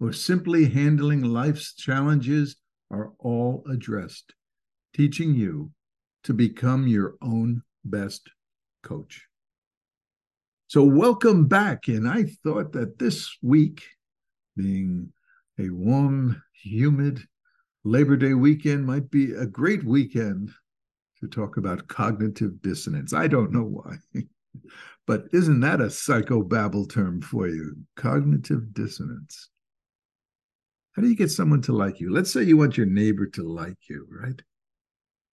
or simply handling life's challenges are all addressed, teaching you to become your own best coach. So, welcome back. And I thought that this week, being a warm, humid Labor Day weekend, might be a great weekend to talk about cognitive dissonance. I don't know why, but isn't that a psychobabble term for you? Cognitive dissonance. How do you get someone to like you? Let's say you want your neighbor to like you, right?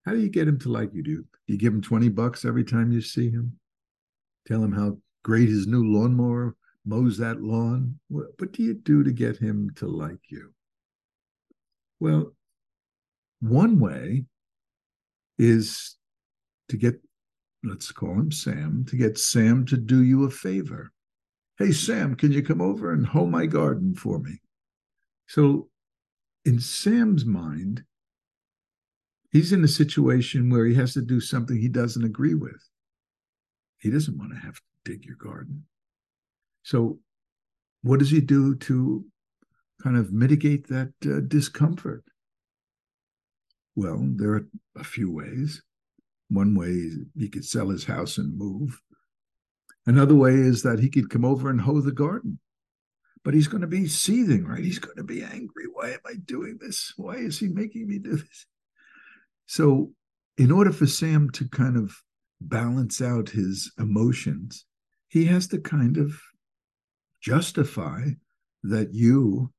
How do you get him to like you? Do you, give him 20 bucks every time you see him? Tell him how great his new lawnmower mows that lawn? What, what do you do to get him to like you? Well, one way is to get, let's call him Sam, to get Sam to do you a favor. Hey, Sam, can you come over and hoe my garden for me? So, in Sam's mind, he's in a situation where he has to do something he doesn't agree with. He doesn't want to have to dig your garden. So, what does he do to kind of mitigate that uh, discomfort? Well, there are a few ways. One way is he could sell his house and move. Another way is that he could come over and hoe the garden but he's going to be seething, right? He's going to be angry. Why am I doing this? Why is he making me do this? So, in order for Sam to kind of balance out his emotions, he has to kind of justify that you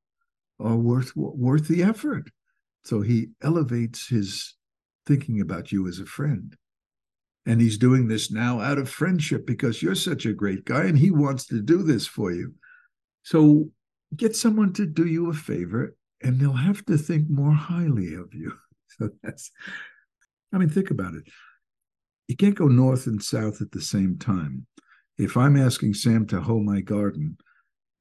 are worth worth the effort. So he elevates his thinking about you as a friend. And he's doing this now out of friendship because you're such a great guy and he wants to do this for you. So get someone to do you a favor and they'll have to think more highly of you. So that's, I mean, think about it. You can't go north and south at the same time. If I'm asking Sam to hoe my garden,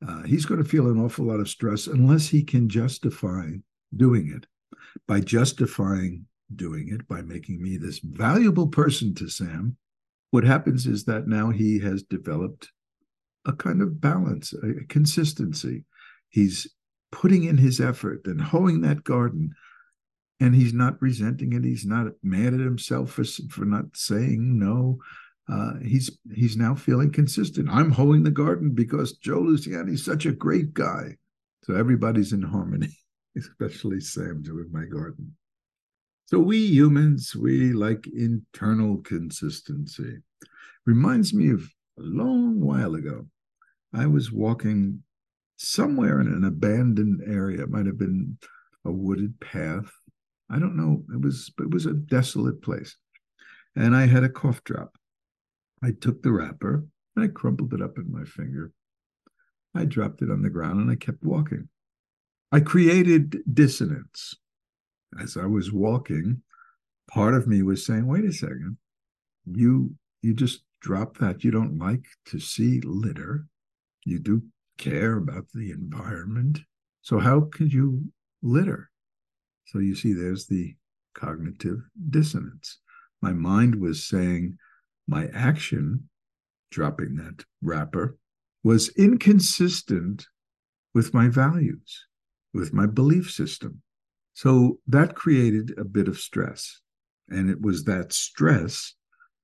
uh, he's going to feel an awful lot of stress unless he can justify doing it. By justifying doing it, by making me this valuable person to Sam, what happens is that now he has developed a kind of balance, a, consistency. He's putting in his effort and hoeing that garden, and he's not resenting it. He's not mad at himself for for not saying no. Uh, he's he's now feeling consistent. I'm hoeing the garden because Joe Luciani is such a great guy. So everybody's in harmony, especially Sam doing my garden. So we humans, we like internal consistency. Reminds me of a long while ago, I was walking somewhere in an abandoned area. It might have been a wooded path. I don't know. It was it was a desolate place. And I had a cough drop. I took the wrapper and I crumpled it up in my finger. I dropped it on the ground and I kept walking. I created dissonance. As I was walking, part of me was saying, wait a second, you you just drop that. You don't like to see litter. You do care about the environment. So, how could you litter? So, you see, there's the cognitive dissonance. My mind was saying my action, dropping that wrapper, was inconsistent with my values, with my belief system. So that created a bit of stress. And it was that stress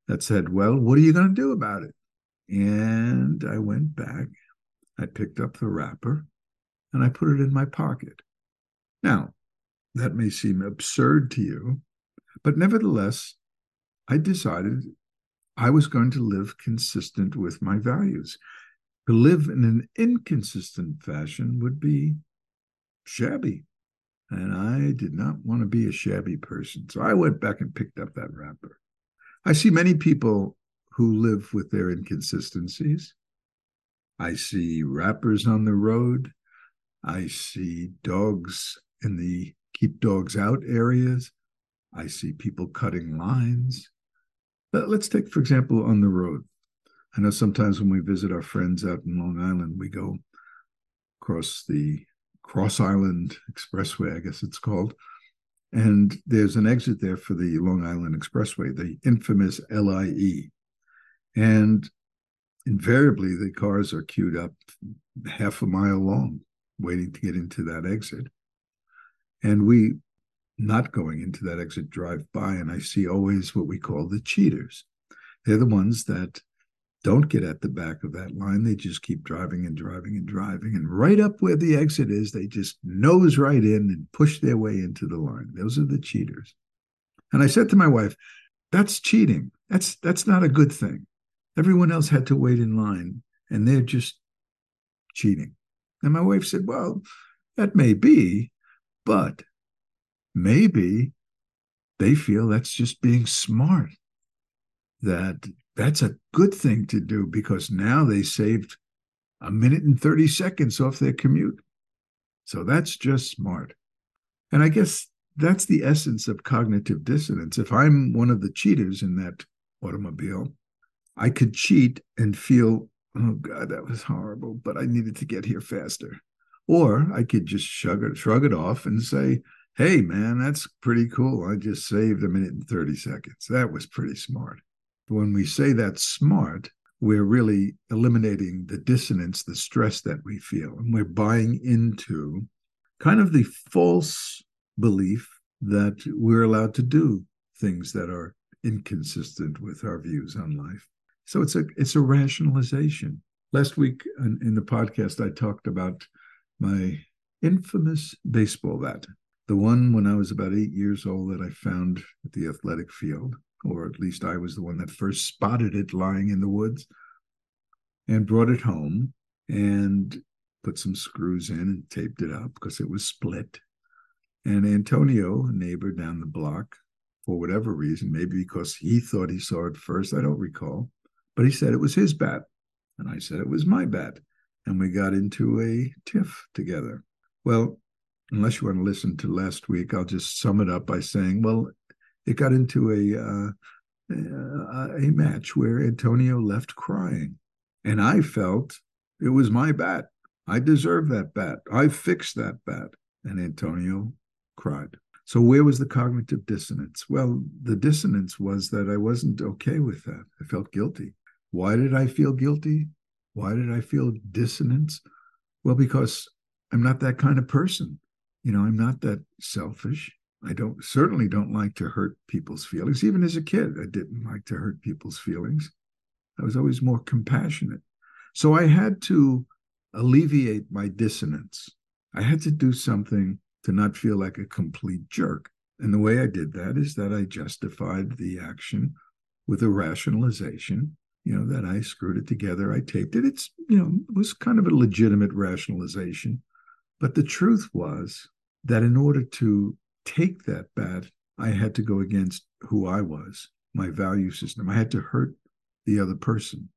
that said, Well, what are you going to do about it? And I went back, I picked up the wrapper, and I put it in my pocket. Now, that may seem absurd to you, but nevertheless, I decided I was going to live consistent with my values. To live in an inconsistent fashion would be shabby. And I did not want to be a shabby person. So I went back and picked up that wrapper. I see many people who live with their inconsistencies. I see wrappers on the road. I see dogs in the keep dogs out areas. I see people cutting lines. But let's take, for example, on the road. I know sometimes when we visit our friends out in Long Island, we go across the Cross Island Expressway, I guess it's called. And there's an exit there for the Long Island Expressway, the infamous LIE. And invariably, the cars are queued up half a mile long, waiting to get into that exit. And we, not going into that exit, drive by, and I see always what we call the cheaters. They're the ones that don't get at the back of that line. They just keep driving and driving and driving. And right up where the exit is, they just nose right in and push their way into the line. Those are the cheaters. And I said to my wife, that's cheating. That's that's not a good thing. Everyone else had to wait in line and they're just cheating. And my wife said, Well, that may be, but maybe they feel that's just being smart. That that's a good thing to do because now they saved a minute and 30 seconds off their commute. So that's just smart. And I guess that's the essence of cognitive dissonance. If I'm one of the cheaters in that automobile, I could cheat and feel, oh God, that was horrible, but I needed to get here faster. Or I could just shrug it, shrug it off and say, hey, man, that's pretty cool. I just saved a minute and 30 seconds. That was pretty smart when we say that's smart, we're really eliminating the dissonance, the stress that we feel. And we're buying into kind of the false belief that we're allowed to do things that are inconsistent with our views on life. So it's a it's a rationalization. Last week in, the podcast, I talked about my infamous baseball bat, the one when I was about eight years old that I found at the athletic field or at least I was the one that first spotted it lying in the woods and brought it home and put some screws in and taped it up because it was split. And Antonio, a neighbor down the block, for whatever reason, maybe because he thought he saw it first, I don't recall, but he said it was his bat. And I said it was my bat. And we got into a tiff together. Well, unless you want to listen to last week, I'll just sum it up by saying, well, it got into a uh, a match where Antonio left crying, and I felt it was my bat. I deserve that bat. I fixed that bat, and Antonio cried. So where was the cognitive dissonance? Well, the dissonance was that I wasn't okay with that. I felt guilty. Why did I feel guilty? Why did I feel dissonance? Well, because I'm not that kind of person. You know, I'm not that selfish. I don't certainly don't like to hurt people's feelings. Even as a kid, I didn't like to hurt people's feelings. I was always more compassionate. So I had to alleviate my dissonance. I had to do something to not feel like a complete jerk. And the way I did that is that I justified the action with a rationalization, you know, that I screwed it together, I taped it. It's, you know, it was kind of a legitimate rationalization. But the truth was that in order to take that bat, I had to go against who I was, my value system. I had to hurt the other person.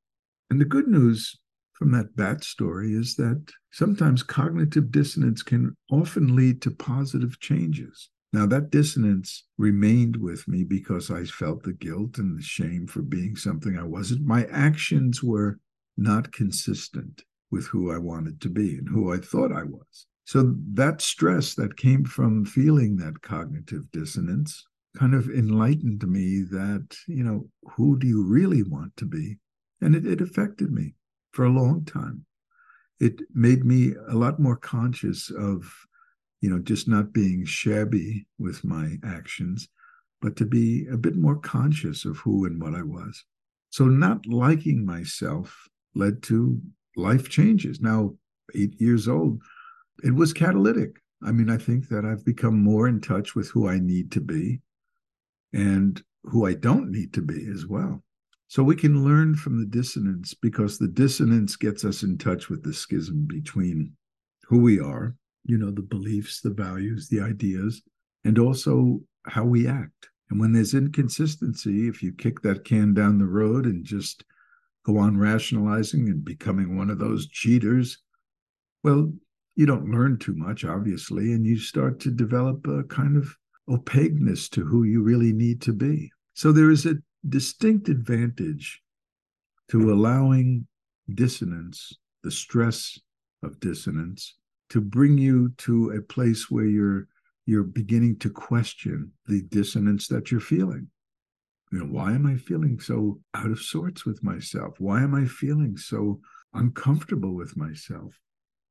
And the good news from that bat story is that sometimes cognitive dissonance can often lead to positive changes. Now, that dissonance remained with me because I felt the guilt and the shame for being something I wasn't. My actions were not consistent with who I wanted to be and who I thought I was. So that stress that came from feeling that cognitive dissonance kind of enlightened me that, you know, who do you really want to be? And it, it affected me for a long time. It made me a lot more conscious of, you know, just not being shabby with my actions, but to be a bit more conscious of who and what I was. So not liking myself led to life changes. Now, eight years old, it was catalytic. I mean, I think that I've become more in touch with who I need to be and who I don't need to be as well. So we can learn from the dissonance because the dissonance gets us in touch with the schism between who we are, you know, the beliefs, the values, the ideas, and also how we act. And when there's inconsistency, if you kick that can down the road and just go on rationalizing and becoming one of those cheaters, well, you don't learn too much, obviously, and you start to develop a kind of opaqueness to who you really need to be. So there is a distinct advantage to allowing dissonance, the stress of dissonance, to bring you to a place where you're you're beginning to question the dissonance that you're feeling. You know, why am I feeling so out of sorts with myself? Why am I feeling so uncomfortable with myself?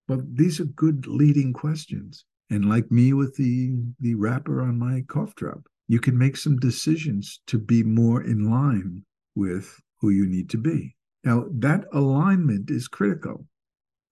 But these are good leading questions. And like me with the the wrapper on my cough drop, you can make some decisions to be more in line with who you need to be. Now, that alignment is critical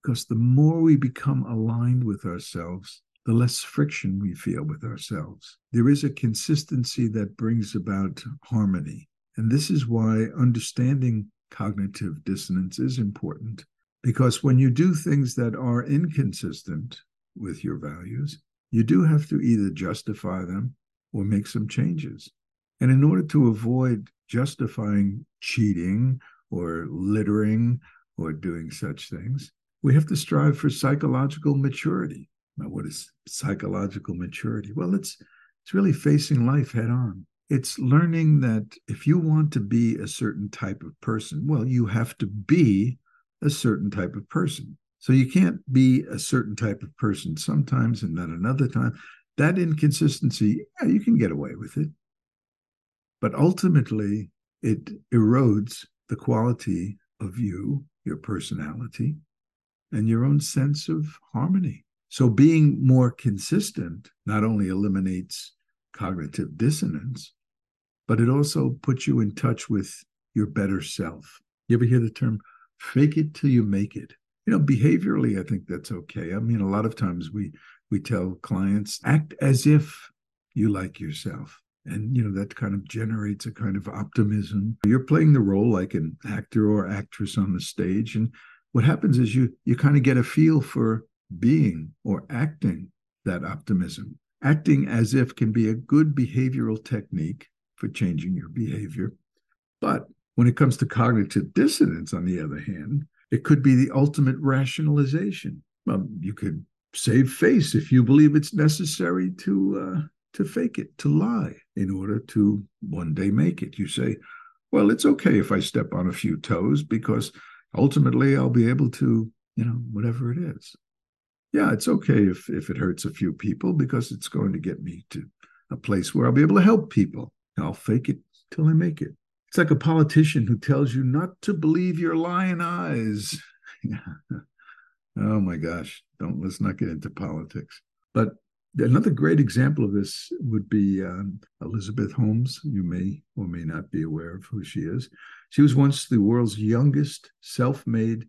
because the more we become aligned with ourselves, the less friction we feel with ourselves. There is a consistency that brings about harmony. And this is why understanding cognitive dissonance is important because when you do things that are inconsistent with your values, you do have to either justify them or make some changes. And in order to avoid justifying cheating or littering or doing such things, we have to strive for psychological maturity. Now, what is psychological maturity? Well, it's it's really facing life head on. It's learning that if you want to be a certain type of person, well, you have to be a certain type of person. So you can't be a certain type of person sometimes and not another time. That inconsistency, yeah, you can get away with it. But ultimately, it erodes the quality of you, your personality, and your own sense of harmony. So being more consistent not only eliminates cognitive dissonance, but it also puts you in touch with your better self. You ever hear the term fake it till you make it? You know, behaviorally, I think that's okay. I mean, a lot of times we we tell clients act as if you like yourself and you know that kind of generates a kind of optimism you're playing the role like an actor or actress on the stage and what happens is you you kind of get a feel for being or acting that optimism acting as if can be a good behavioral technique for changing your behavior but when it comes to cognitive dissonance on the other hand it could be the ultimate rationalization well, you could save face if you believe it's necessary to uh, to fake it, to lie in order to one day make it. You say, well, it's okay if I step on a few toes because ultimately I'll be able to, you know, whatever it is. Yeah, it's okay if if it hurts a few people because it's going to get me to a place where I'll be able to help people. I'll fake it till I make it. It's like a politician who tells you not to believe your lying eyes. oh my gosh, don't let's not get into politics. But Another great example of this would be um, Elizabeth Holmes. You may or may not be aware of who she is. She was once the world's youngest self made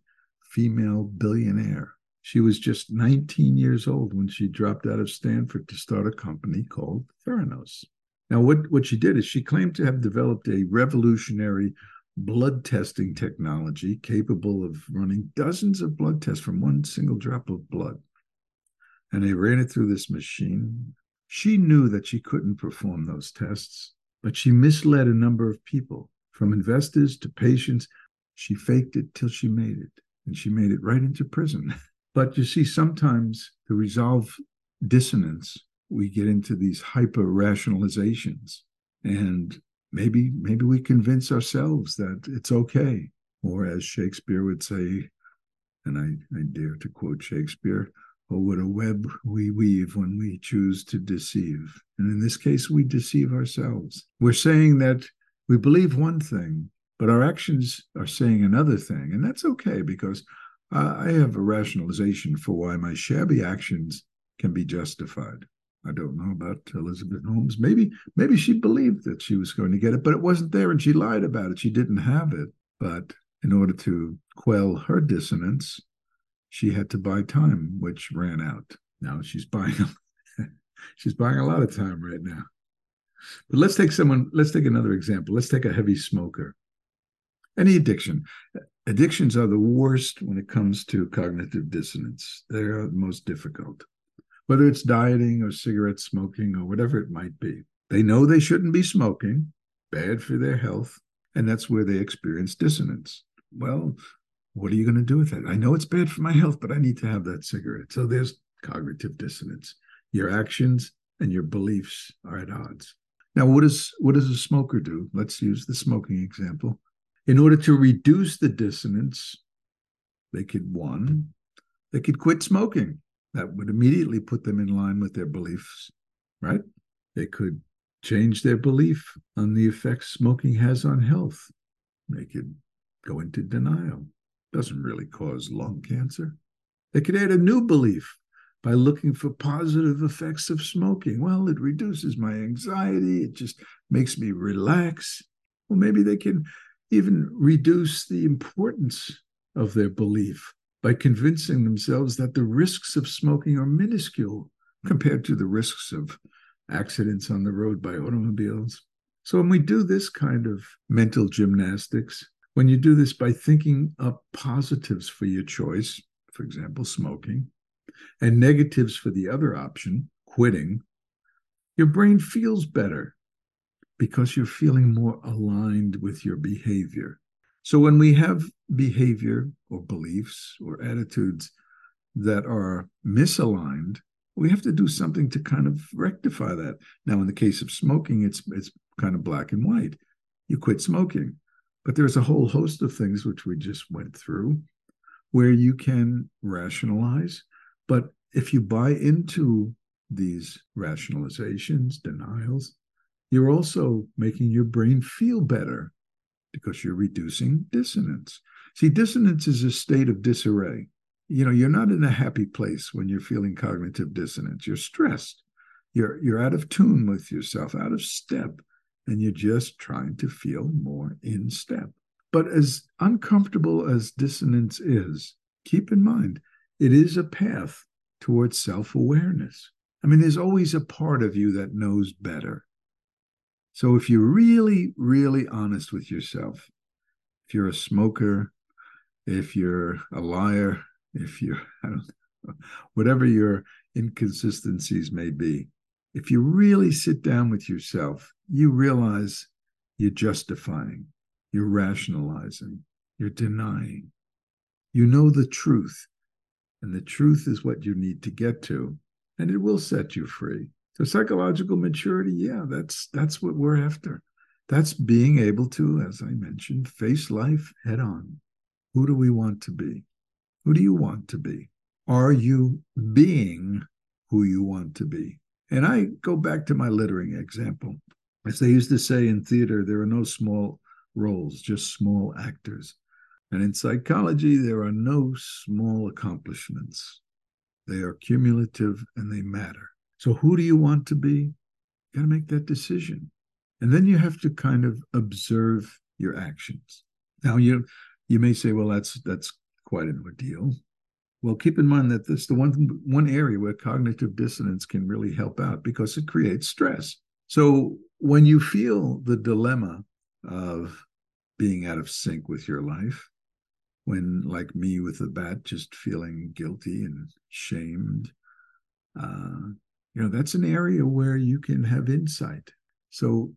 female billionaire. She was just 19 years old when she dropped out of Stanford to start a company called Theranos. Now, what, what she did is she claimed to have developed a revolutionary blood testing technology capable of running dozens of blood tests from one single drop of blood and they ran it through this machine. She knew that she couldn't perform those tests, but she misled a number of people, from investors to patients. She faked it till she made it, and she made it right into prison. But you see, sometimes to resolve dissonance, we get into these hyper rationalizations, and maybe maybe we convince ourselves that it's okay, or as Shakespeare would say, and I, I dare to quote Shakespeare, or what a web we weave when we choose to deceive. And in this case, we deceive ourselves. We're saying that we believe one thing, but our actions are saying another thing. And that's okay because I have a rationalization for why my shabby actions can be justified. I don't know about Elizabeth Holmes. Maybe, maybe she believed that she was going to get it, but it wasn't there and she lied about it. She didn't have it. But in order to quell her dissonance, she had to buy time, which ran out. Now she's buying she's buying a lot of time right now. But let's take someone, let's take another example. Let's take a heavy smoker. Any addiction. Addictions are the worst when it comes to cognitive dissonance. They're the most difficult. Whether it's dieting or cigarette smoking or whatever it might be. They know they shouldn't be smoking, bad for their health, and that's where they experience dissonance. Well, what are you going to do with it? I know it's bad for my health, but I need to have that cigarette. So there's cognitive dissonance. Your actions and your beliefs are at odds. Now, what does what does a smoker do? Let's use the smoking example. In order to reduce the dissonance, they could one, they could quit smoking. That would immediately put them in line with their beliefs, right? They could change their belief on the effects smoking has on health. They could go into denial. Doesn't really cause lung cancer. They could add a new belief by looking for positive effects of smoking. Well, it reduces my anxiety, it just makes me relax. Well, maybe they can even reduce the importance of their belief by convincing themselves that the risks of smoking are minuscule compared to the risks of accidents on the road by automobiles. So, when we do this kind of mental gymnastics, when you do this by thinking up positives for your choice, for example, smoking, and negatives for the other option, quitting, your brain feels better because you're feeling more aligned with your behavior. So when we have behavior or beliefs or attitudes that are misaligned, we have to do something to kind of rectify that. Now, in the case of smoking, it's it's kind of black and white. You quit smoking. But there's a whole host of things which we just went through where you can rationalize but if you buy into these rationalizations, denials, you're also making your brain feel better because you're reducing dissonance. See, dissonance is a state of disarray. You know, you're not in a happy place when you're feeling cognitive dissonance. You're stressed. You're you're out of tune with yourself, out of step, and you're just trying to feel more in step. But as uncomfortable as dissonance is, keep in mind it is a path towards self awareness. I mean, there's always a part of you that knows better. So if you're really, really honest with yourself, if you're a smoker, if you're a liar, if you're, whatever your inconsistencies may be, if you really sit down with yourself, you realize you're justifying, you're rationalizing, you're denying. You know the truth. And the truth is what you need to get to, and it will set you free. So psychological maturity, yeah, that's that's what we're after. That's being able to, as I mentioned, face life head on. Who do we want to be? Who do you want to be? Are you being who you want to be? And I go back to my littering example. As they used to say in theater, there are no small roles, just small actors. And in psychology, there are no small accomplishments. They are cumulative and they matter. So, who do you want to be? You got to make that decision. And then you have to kind of observe your actions. Now, you you may say, well, that's that's quite an ordeal. Well, keep in mind that this the one one area where cognitive dissonance can really help out because it creates stress. So when you feel the dilemma of being out of sync with your life, when like me with the bat just feeling guilty and shamed uh, you know that's an area where you can have insight so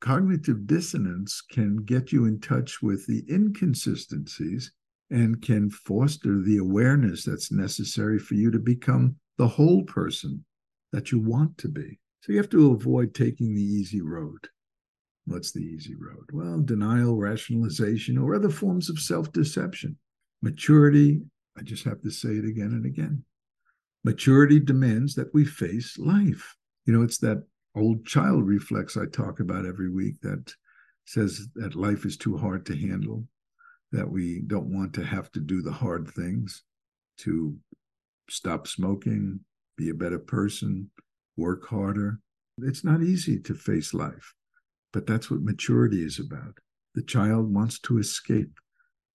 cognitive dissonance can get you in touch with the inconsistencies and can foster the awareness that's necessary for you to become the whole person that you want to be so you have to avoid taking the easy road What's the easy road? Well, denial, rationalization, or other forms of self deception. Maturity, I just have to say it again and again. Maturity demands that we face life. You know, it's that old child reflex I talk about every week that says that life is too hard to handle, that we don't want to have to do the hard things, to stop smoking, be a better person, work harder. It's not easy to face life. But that's what maturity is about. The child wants to escape.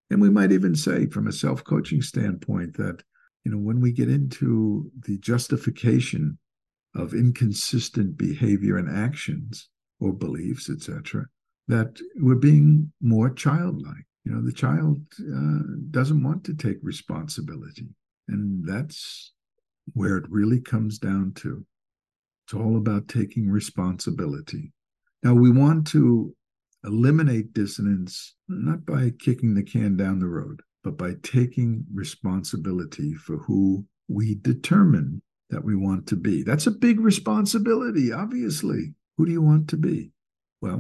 And we might even say, from a self coaching standpoint, that you know when we get into the justification of inconsistent behavior and actions or beliefs, etc., that we're being more childlike. You know, the child uh, doesn't want to take responsibility, and that's where it really comes down to. It's all about taking responsibility. Now, we want to eliminate dissonance not by kicking the can down the road, but by taking responsibility for who we determine that we want to be. That's a big responsibility, obviously. Who do you want to be? Well,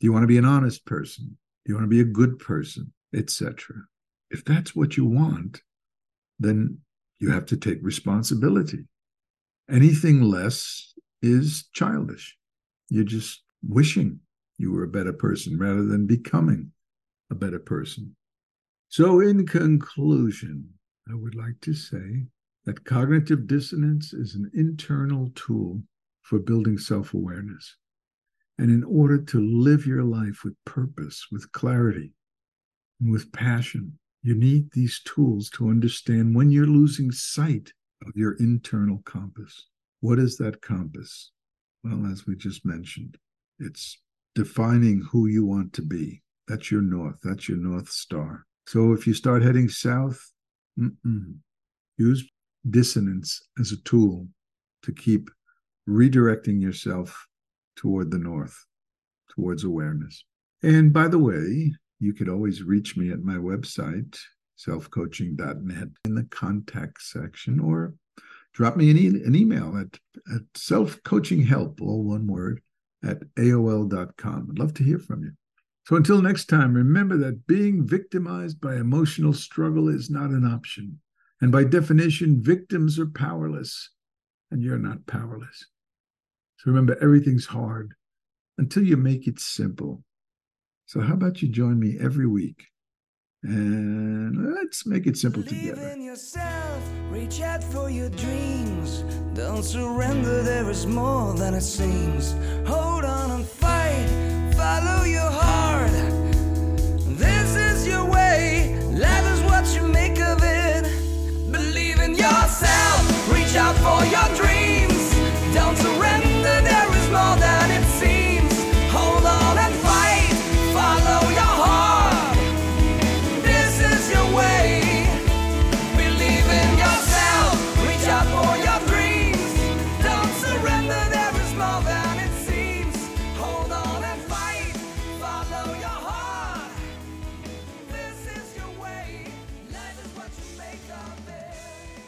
do you want to be an honest person? Do you want to be a good person, etc.? If that's what you want, then you have to take responsibility. Anything less is childish. You're just wishing you were a better person rather than becoming a better person. So, in conclusion, I would like to say that cognitive dissonance is an internal tool for building self awareness. And in order to live your life with purpose, with clarity, and with passion, you need these tools to understand when you're losing sight of your internal compass. What is that compass? Well, as we just mentioned, it's defining who you want to be. That's your north. That's your north star. So if you start heading south, use dissonance as a tool to keep redirecting yourself toward the north, towards awareness. And by the way, you could always reach me at my website, selfcoaching.net, in the contact section, or drop me an, e- an email at, at selfcoachinghelp, all one word, at AOL.com. I'd love to hear from you. So until next time, remember that being victimized by emotional struggle is not an option. And by definition, victims are powerless, and you're not powerless. So remember, everything's hard until you make it simple. So, how about you join me every week? And let's make it simple Believe together. in yourself, reach out for your dreams. Don't surrender, there is more than it seems. Hold on and fight, follow your heart.